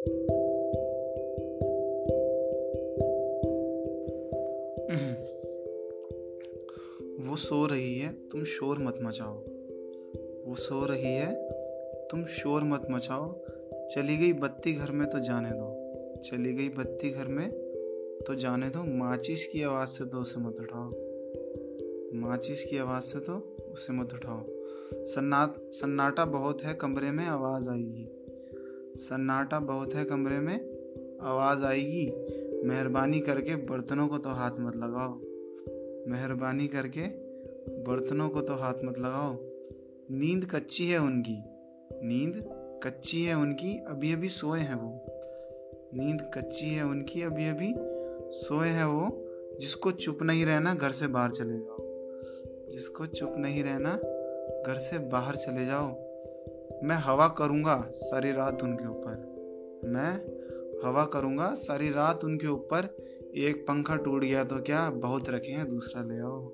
वो सो रही है, तुम शोर मत मचाओ। वो सो रही है, तुम शोर मत मचाओ। चली गई बत्ती घर में तो जाने दो। चली गई बत्ती घर में तो जाने दो। माचिस की आवाज़ से तो उसे मत उठाओ। माचिस की आवाज़ से तो उसे मत उठाओ। सन्नाट, सन्नाटा बहुत है, कमरे में आवाज़ आएगी। सन्नाटा बहुत है कमरे में। आवाज़ आएगी। मेहरबानी करके बर्तनों को तो हाथ मत लगाओ। मेहरबानी करके बर्तनों को तो हाथ मत लगाओ। नींद कच्ची है उनकी। नींद कच्ची है उनकी अभी अभी सोए हैं वो। नींद कच्ची है उनकी अभी अभी सोए हैं वो। जिसको चुप नहीं रहना, घर से बाहर चले जाओ। जिसको चुप नहीं रहना, घर से बाहर चले जाओ। मैं हवा करूँगा सारी रात उनके ऊपर। मैं हवा करूँगा सारी रात उनके ऊपर। एक पंखा टूट गया तो क्या बहुत रखे हैं, दूसरा ले आओ।